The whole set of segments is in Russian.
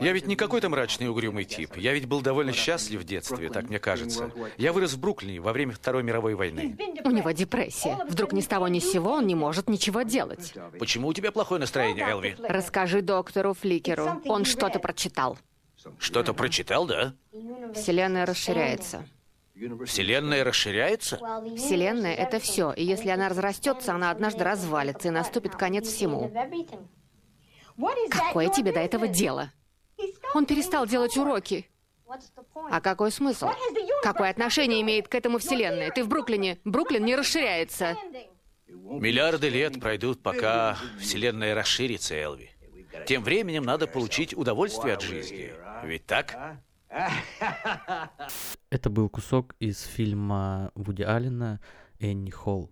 Я ведь не какой-то мрачный угрюмый тип. Я ведь был довольно счастлив в детстве, так мне кажется. Я вырос в Бруклине во время Второй мировой войны. У него депрессия. Вдруг ни с того ни с сего он не может ничего делать. Почему у тебя плохое настроение, Элви? Расскажи доктору Фликеру. Он что-то прочитал. Что-то прочитал, да? Вселенная расширяется. Вселенная расширяется? Вселенная — это все, и если она разрастется, она однажды развалится, и наступит конец всему. Какое тебе до этого дело? Он перестал делать уроки. А какой смысл? Какое отношение имеет к этому Вселенная? Ты в Бруклине. Бруклин не расширяется. Миллиарды лет пройдут, пока Вселенная расширится, Элви. Тем временем надо получить удовольствие от жизни. Ведь так? Это был кусок из фильма Вуди Аллена «Энни Холл».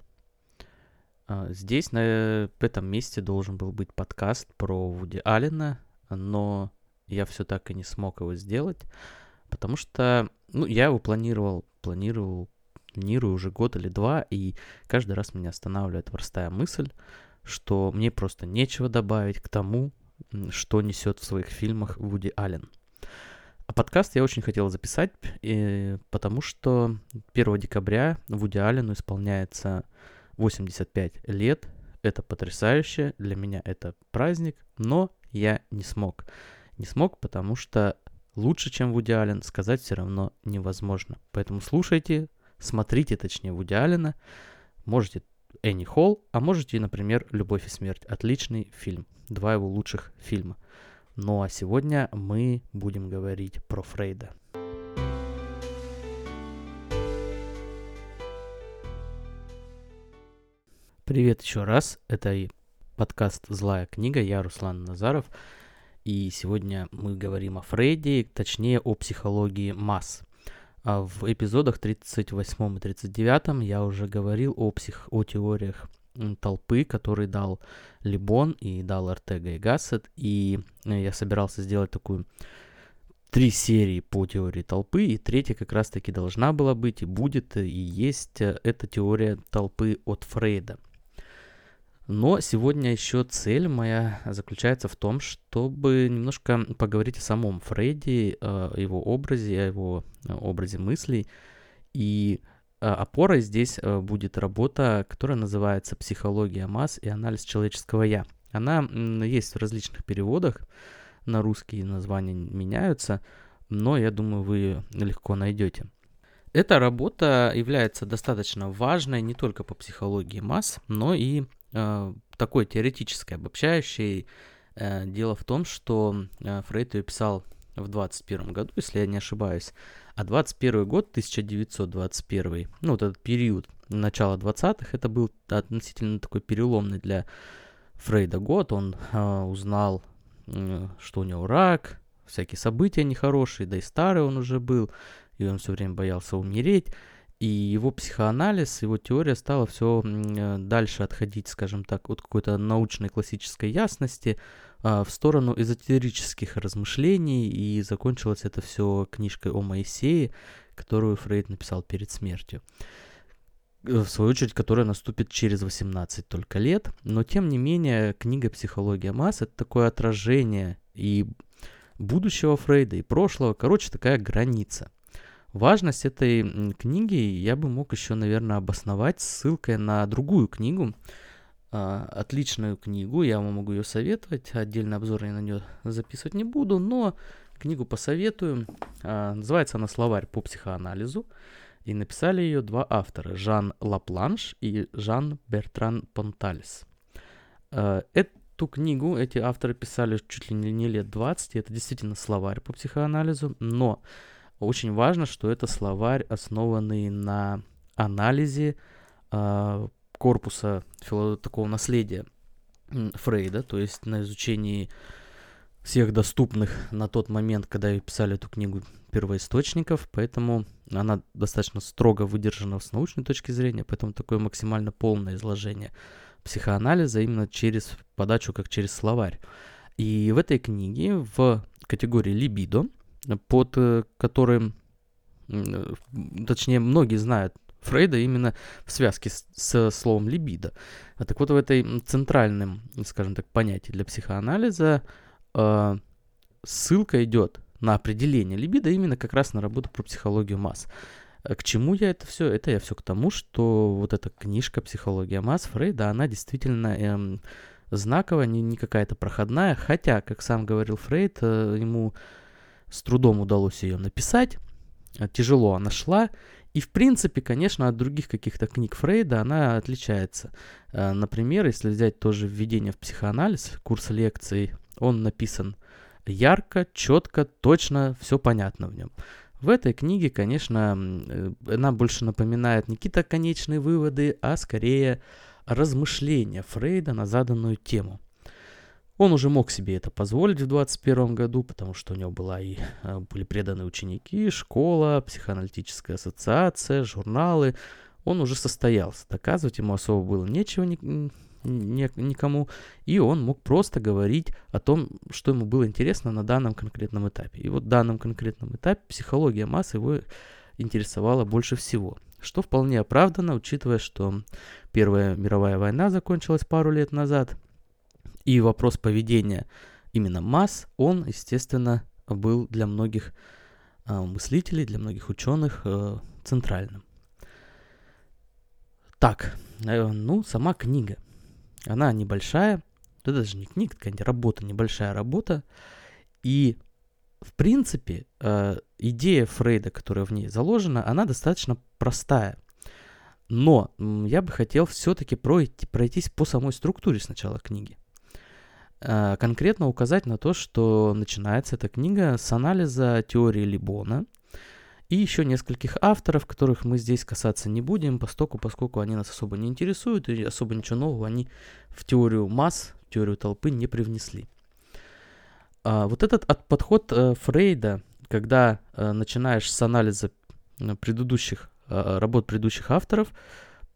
А, здесь, на этом месте, должен был быть подкаст про Вуди Аллена, но я все так и не смог его сделать, потому что ну, я его планировал, планировал, планирую уже год или два, и каждый раз меня останавливает простая мысль, что мне просто нечего добавить к тому, что несет в своих фильмах Вуди Аллен – а подкаст я очень хотел записать, и, потому что 1 декабря Вуди Аллену исполняется 85 лет. Это потрясающе, для меня это праздник, но я не смог. Не смог, потому что лучше, чем Вуди Аллен, сказать все равно невозможно. Поэтому слушайте, смотрите, точнее, Вуди Аллена. Можете Энни Холл, а можете, например, «Любовь и смерть». Отличный фильм. Два его лучших фильма – ну а сегодня мы будем говорить про Фрейда. Привет еще раз, это подкаст «Злая книга», я Руслан Назаров, и сегодня мы говорим о Фрейде, точнее о психологии масс. А в эпизодах 38 и 39 я уже говорил о, псих... о теориях толпы, который дал Либон и дал Артега и Гассет. И э, я собирался сделать такую три серии по теории толпы, и третья как раз-таки должна была быть, и будет, и есть э, эта теория толпы от Фрейда. Но сегодня еще цель моя заключается в том, чтобы немножко поговорить о самом Фрейде, о его образе, о его э, образе мыслей, и а, опорой здесь э, будет работа, которая называется «Психология масс и анализ человеческого я». Она есть в различных переводах, на русские названия меняются, но я думаю, вы легко найдете. Эта работа является достаточно важной не только по психологии масс, но и э, такой теоретической, обобщающей. Э, дело в том, что э, Фрейд ее писал в 21 году, если я не ошибаюсь, а 21 год, 1921, ну вот этот период начала 20-х, это был относительно такой переломный для Фрейда год. Он э, узнал, э, что у него рак, всякие события нехорошие, да и старый он уже был, и он все время боялся умереть. И его психоанализ, его теория стала все э, дальше отходить, скажем так, от какой-то научной классической ясности а, в сторону эзотерических размышлений, и закончилось это все книжкой о Моисее, которую Фрейд написал перед смертью. В свою очередь, которая наступит через 18 только лет. Но, тем не менее, книга «Психология масс» — это такое отражение и будущего Фрейда, и прошлого. Короче, такая граница — Важность этой книги я бы мог еще, наверное, обосновать ссылкой на другую книгу, а, отличную книгу, я вам могу ее советовать, отдельный обзор я на нее записывать не буду, но книгу посоветую. А, называется она «Словарь по психоанализу», и написали ее два автора, Жан Лапланш и Жан Бертран Понталес. А, эту книгу эти авторы писали чуть ли не лет 20, это действительно словарь по психоанализу, но очень важно, что это словарь, основанный на анализе э, корпуса фило- такого наследия Фрейда, то есть на изучении всех доступных на тот момент, когда писали эту книгу первоисточников, поэтому она достаточно строго выдержана с научной точки зрения, поэтому такое максимально полное изложение психоанализа именно через подачу, как через словарь. И в этой книге в категории либидо под э, которым, э, точнее, многие знают Фрейда именно в связке с, с словом либидо. А так вот в этой центральном, скажем так, понятии для психоанализа э, ссылка идет на определение либидо именно как раз на работу про психологию масс. Э, к чему я это все? Это я все к тому, что вот эта книжка «Психология масс» Фрейда, она действительно эм, знаковая, не, не какая-то проходная, хотя, как сам говорил Фрейд, э, ему с трудом удалось ее написать, э, тяжело она шла, и, в принципе, конечно, от других каких-то книг Фрейда она отличается. Э, например, если взять тоже введение в психоанализ, курс лекций, он написан ярко, четко, точно, все понятно в нем. В этой книге, конечно, э, она больше напоминает не какие-то конечные выводы, а скорее размышления Фрейда на заданную тему. Он уже мог себе это позволить в 21 году, потому что у него была и э, были преданные ученики, школа, психоаналитическая ассоциация, журналы. Он уже состоялся. Доказывать ему особо было нечего ни, ни, никому. И он мог просто говорить о том, что ему было интересно на данном конкретном этапе. И вот в данном конкретном этапе психология масс его интересовала больше всего. Что вполне оправдано, учитывая, что Первая мировая война закончилась пару лет назад – и вопрос поведения именно масс, он, естественно, был для многих э, мыслителей, для многих ученых э, центральным. Так, э, ну, сама книга. Она небольшая, это даже не книга, какая-нибудь работа, небольшая работа. И, в принципе, э, идея Фрейда, которая в ней заложена, она достаточно простая. Но я бы хотел все-таки пройти, пройтись по самой структуре сначала книги. Э, конкретно указать на то, что начинается эта книга с анализа теории Либона и еще нескольких авторов, которых мы здесь касаться не будем, поскольку, поскольку они нас особо не интересуют и особо ничего нового они в теорию масс, в теорию толпы не привнесли. А, вот этот от, подход э, Фрейда, когда э, начинаешь с анализа предыдущих работ предыдущих авторов,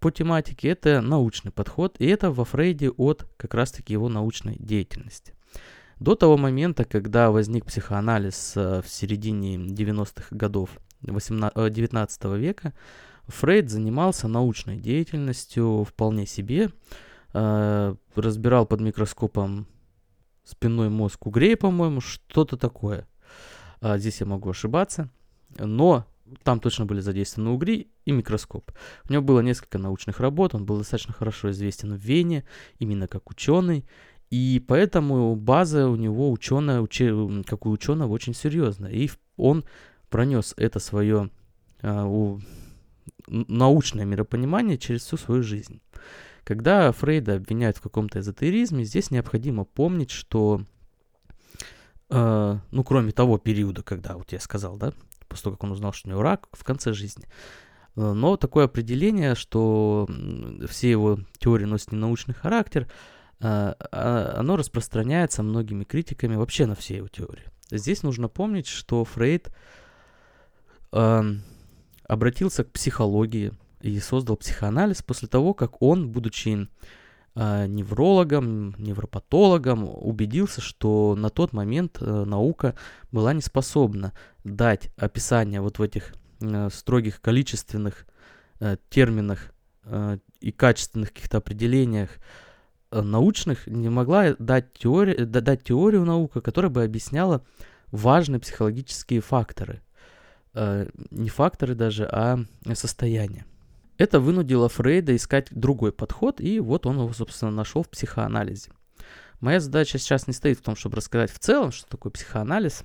по тематике, это научный подход, и это во Фрейде от как раз-таки его научной деятельности. До того момента, когда возник психоанализ э, в середине 90-х годов 18, 19 э, века, Фрейд занимался научной деятельностью вполне себе, э, разбирал под микроскопом спинной мозг угрей, по-моему, что-то такое. А, здесь я могу ошибаться. Но там точно были задействованы угри и микроскоп. У него было несколько научных работ, он был достаточно хорошо известен в Вене, именно как ученый, и поэтому база у него ученая, учи, как у ученого, очень серьезная. И он пронес это свое а, у, научное миропонимание через всю свою жизнь. Когда Фрейда обвиняют в каком-то эзотеризме, здесь необходимо помнить, что, э, ну, кроме того периода, когда, вот я сказал, да, после того, как он узнал, что у него рак в конце жизни. Э, но такое определение, что все его теории носят ненаучный характер, э, а, оно распространяется многими критиками вообще на все его теории. Здесь нужно помнить, что Фрейд эм, обратился к психологии и создал психоанализ после того, как он, будучи неврологом, невропатологом, убедился, что на тот момент э, наука была не способна дать описание вот в этих э, строгих количественных э, терминах э, и качественных каких-то определениях э, научных, не могла дать, теорию, дать теорию наука, которая бы объясняла важные психологические факторы. Э, не факторы даже, а состояние. Это вынудило Фрейда искать другой подход, и вот он его, собственно, нашел в психоанализе. Моя задача сейчас не стоит в том, чтобы рассказать в целом, что такое психоанализ,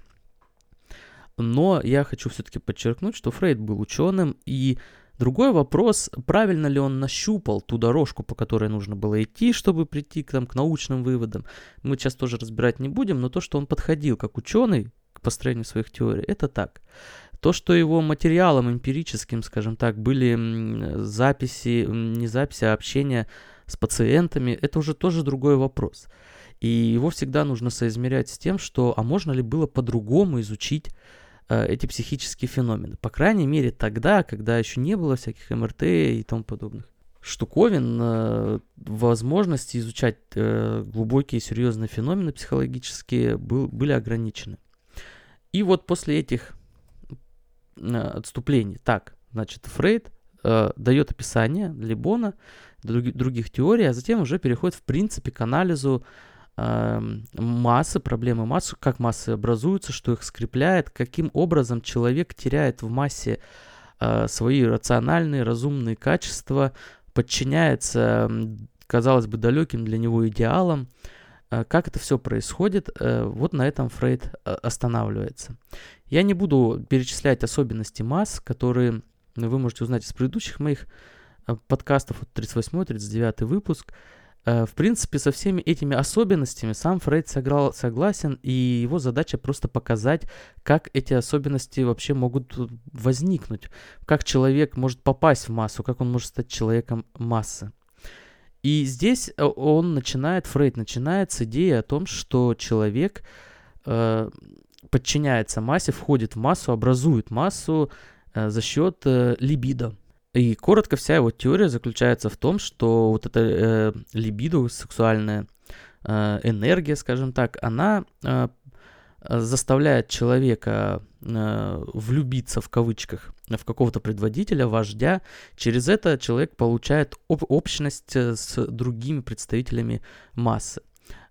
но я хочу все-таки подчеркнуть, что Фрейд был ученым, и другой вопрос, правильно ли он нащупал ту дорожку, по которой нужно было идти, чтобы прийти к, там, к научным выводам, мы сейчас тоже разбирать не будем, но то, что он подходил как ученый к построению своих теорий, это так. То, что его материалом эмпирическим, скажем так, были записи, не записи, а общение с пациентами, это уже тоже другой вопрос. И его всегда нужно соизмерять с тем, что, а можно ли было по-другому изучить э, эти психические феномены. По крайней мере, тогда, когда еще не было всяких МРТ и тому подобных штуковин, э, возможности изучать э, глубокие серьезные феномены психологические был, были ограничены. И вот после этих отступлений. Так, значит, Фрейд э, дает описание Либона, друг, других теорий, а затем уже переходит в принципе к анализу э, массы, проблемы массы, как массы образуются, что их скрепляет, каким образом человек теряет в массе э, свои рациональные, разумные качества, подчиняется, казалось бы, далеким для него идеалам. Э, как это все происходит, э, вот на этом Фрейд э, останавливается. Я не буду перечислять особенности масс, которые вы можете узнать из предыдущих моих подкастов, вот 38-39 выпуск. В принципе, со всеми этими особенностями сам Фрейд сыграл, согласен, и его задача просто показать, как эти особенности вообще могут возникнуть, как человек может попасть в массу, как он может стать человеком массы. И здесь э, он начинает, Фрейд начинает с идеи о том, что человек э, подчиняется массе, входит в массу, образует массу э, за счет э, либидо. И коротко вся его теория заключается в том, что вот эта э, либидо, сексуальная э, энергия, скажем так, она э, заставляет человека э, влюбиться в кавычках в какого-то предводителя, вождя. Через это человек получает об- общность э, с другими представителями массы.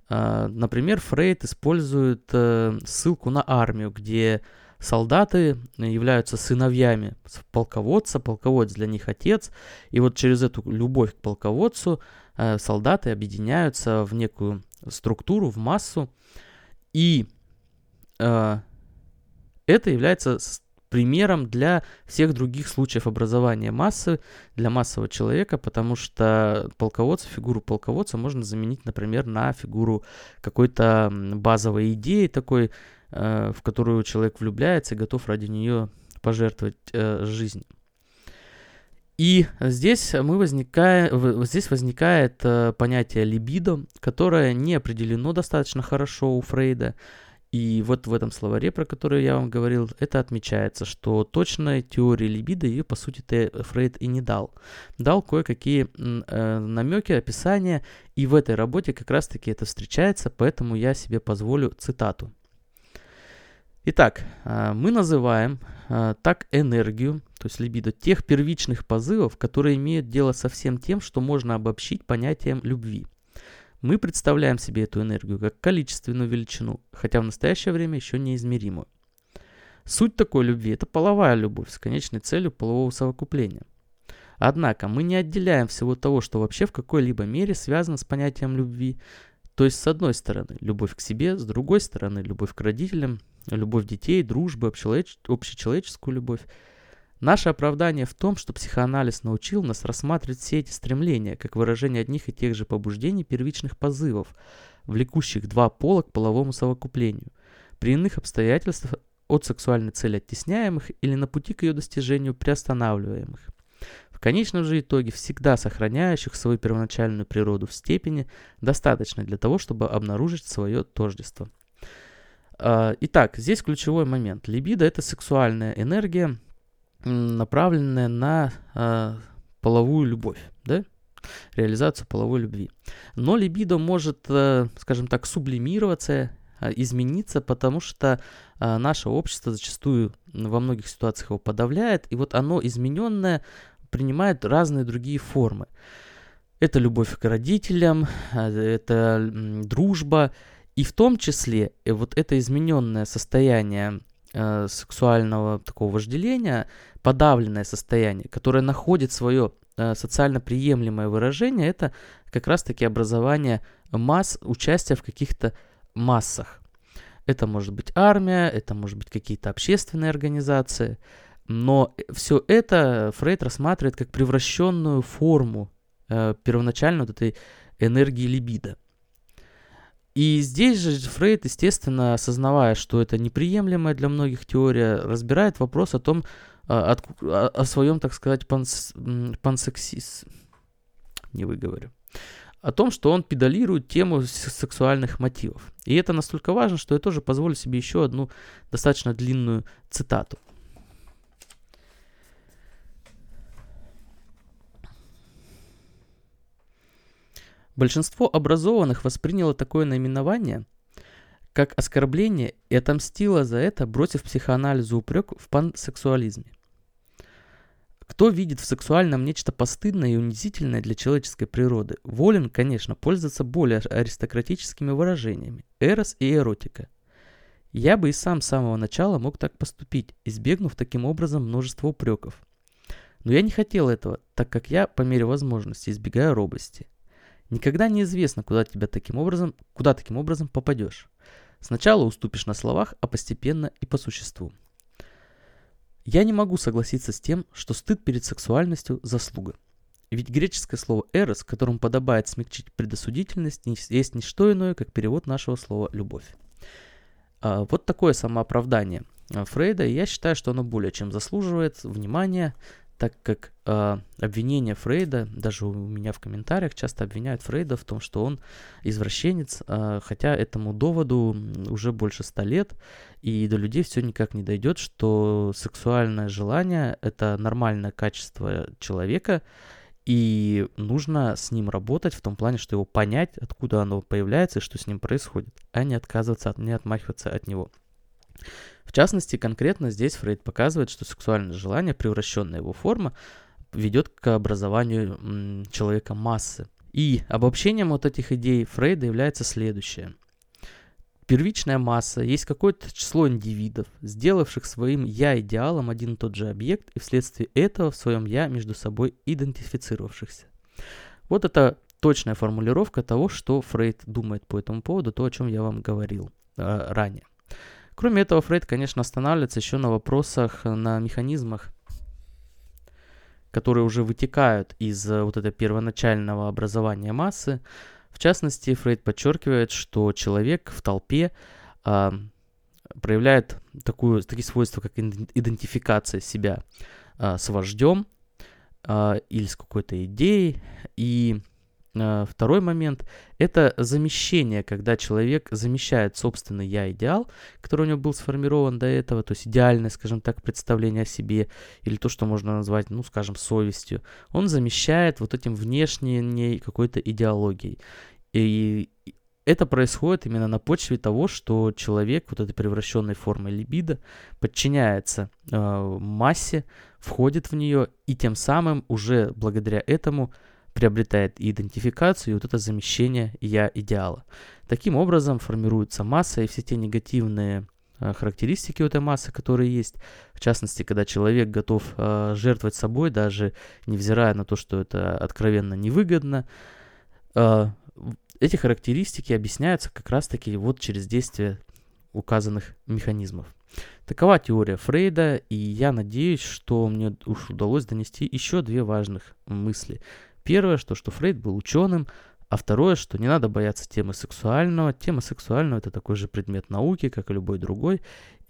Э, например, Фрейд использует э, ссылку на армию, где солдаты являются сыновьями полководца, полководец для них отец, и вот через эту любовь к полководцу э, солдаты объединяются в некую структуру, в массу, и э, это является примером для всех других случаев образования массы, для массового человека, потому что полководца, фигуру полководца можно заменить, например, на фигуру какой-то базовой идеи такой, э, в которую человек влюбляется и готов ради нее пожертвовать э, жизнь. И здесь, мы возникаем, здесь возникает э, понятие либидо, которое не определено достаточно хорошо у Фрейда, и вот в этом словаре, про который я вам говорил, это отмечается, что точной теории либидо ее, по сути, Фрейд и не дал. Дал кое-какие э, намеки, описания, и в этой работе как раз-таки это встречается, поэтому я себе позволю цитату. Итак, э, мы называем э, так энергию, то есть либидо, тех первичных позывов, которые имеют дело со всем тем, что можно обобщить понятием любви – мы представляем себе эту энергию как количественную величину, хотя в настоящее время еще неизмеримую. Суть такой любви – это половая любовь с конечной целью полового совокупления. Однако мы не отделяем всего того, что вообще в какой-либо мере связано с понятием любви. То есть, с одной стороны, любовь к себе, с другой стороны, любовь к родителям, любовь детей, дружба, общечеловеческую любовь – Наше оправдание в том, что психоанализ научил нас рассматривать все эти стремления как выражение одних и тех же побуждений первичных позывов, влекущих два пола к половому совокуплению. При иных обстоятельствах от сексуальной цели оттесняемых или на пути к ее достижению приостанавливаемых. В конечном же итоге всегда сохраняющих свою первоначальную природу в степени, достаточной для того, чтобы обнаружить свое тождество. А, итак, здесь ключевой момент. Либидо – это сексуальная энергия, направленная на э, половую любовь, да? реализацию половой любви. Но либидо может, э, скажем так, сублимироваться, э, измениться, потому что э, наше общество зачастую во многих ситуациях его подавляет, и вот оно измененное принимает разные другие формы. Это любовь к родителям, это дружба, и в том числе вот это измененное состояние э, сексуального такого вожделения, подавленное состояние, которое находит свое э, социально приемлемое выражение, это как раз-таки образование масс, участие в каких-то массах. Это может быть армия, это может быть какие-то общественные организации, но все это Фрейд рассматривает как превращенную форму э, первоначально вот этой энергии либидо. И здесь же Фрейд, естественно, осознавая, что это неприемлемая для многих теория, разбирает вопрос о том, а, от, о, о своем, так сказать, панс, пансексис, не выговорю, о том, что он педалирует тему сексуальных мотивов. И это настолько важно, что я тоже позволю себе еще одну достаточно длинную цитату. Большинство образованных восприняло такое наименование как оскорбление и отомстило за это, бросив психоанализу упрек в пансексуализме. Кто видит в сексуальном нечто постыдное и унизительное для человеческой природы, волен, конечно, пользоваться более аристократическими выражениями – эрос и эротика. Я бы и сам с самого начала мог так поступить, избегнув таким образом множества упреков. Но я не хотел этого, так как я, по мере возможности, избегаю робости. Никогда не известно, куда тебя таким образом, куда таким образом попадешь. Сначала уступишь на словах, а постепенно и по существу. Я не могу согласиться с тем, что стыд перед сексуальностью – заслуга. Ведь греческое слово «эрос», которым подобает смягчить предосудительность, есть не что иное, как перевод нашего слова «любовь». А, вот такое самооправдание Фрейда, и я считаю, что оно более чем заслуживает внимания, так как э, обвинение Фрейда, даже у меня в комментариях часто обвиняют Фрейда в том, что он извращенец, э, хотя этому доводу уже больше ста лет, и до людей все никак не дойдет, что сексуальное желание это нормальное качество человека, и нужно с ним работать в том плане, что его понять, откуда оно появляется и что с ним происходит, а не отказываться, от, не отмахиваться от него. В частности, конкретно здесь Фрейд показывает, что сексуальное желание, превращенная его форма, ведет к образованию человека массы. И обобщением вот этих идей Фрейда является следующее. Первичная масса есть какое-то число индивидов, сделавших своим «я» идеалом один и тот же объект и вследствие этого в своем «я» между собой идентифицировавшихся. Вот это точная формулировка того, что Фрейд думает по этому поводу, то, о чем я вам говорил э, ранее. Кроме этого, Фрейд, конечно, останавливается еще на вопросах, э, на механизмах, которые уже вытекают из э, вот этого первоначального образования массы. В частности, Фрейд подчеркивает, что человек в толпе а, проявляет такую, такие свойства, как идентификация себя а, с вождем а, или с какой-то идеей, и Э, второй момент – это замещение, когда человек замещает собственный «я-идеал», который у него был сформирован до этого, то есть идеальное, скажем так, представление о себе, или то, что можно назвать, ну, скажем, совестью, он замещает вот этим внешней какой-то идеологией. И это происходит именно на почве того, что человек вот этой превращенной формой либидо подчиняется э, массе, входит в нее, и тем самым уже благодаря этому – приобретает идентификацию и вот это замещение «я» идеала. Таким образом формируется масса и все те негативные э, характеристики у этой массы, которые есть. В частности, когда человек готов э, жертвовать собой, даже невзирая на то, что это откровенно невыгодно, э, эти характеристики объясняются как раз-таки вот через действие указанных механизмов. Такова теория Фрейда, и я надеюсь, что мне уж удалось донести еще две важных мысли. Первое, что, что Фрейд был ученым, а второе, что не надо бояться темы сексуального. Тема сексуального это такой же предмет науки, как и любой другой.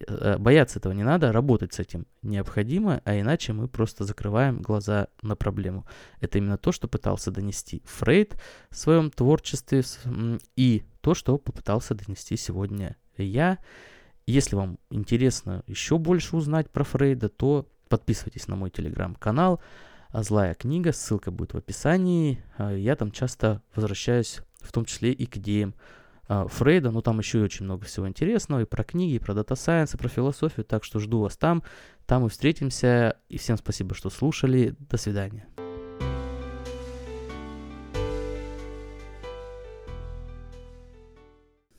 Э, бояться этого не надо, работать с этим необходимо, а иначе мы просто закрываем глаза на проблему. Это именно то, что пытался донести Фрейд в своем творчестве и то, что попытался донести сегодня я. Если вам интересно еще больше узнать про Фрейда, то подписывайтесь на мой телеграм-канал. А злая книга, ссылка будет в описании. А, я там часто возвращаюсь, в том числе и к идеям а, Фрейда, но там еще и очень много всего интересного, и про книги, и про дата сайенс, и про философию, так что жду вас там, там мы встретимся, и всем спасибо, что слушали, до свидания.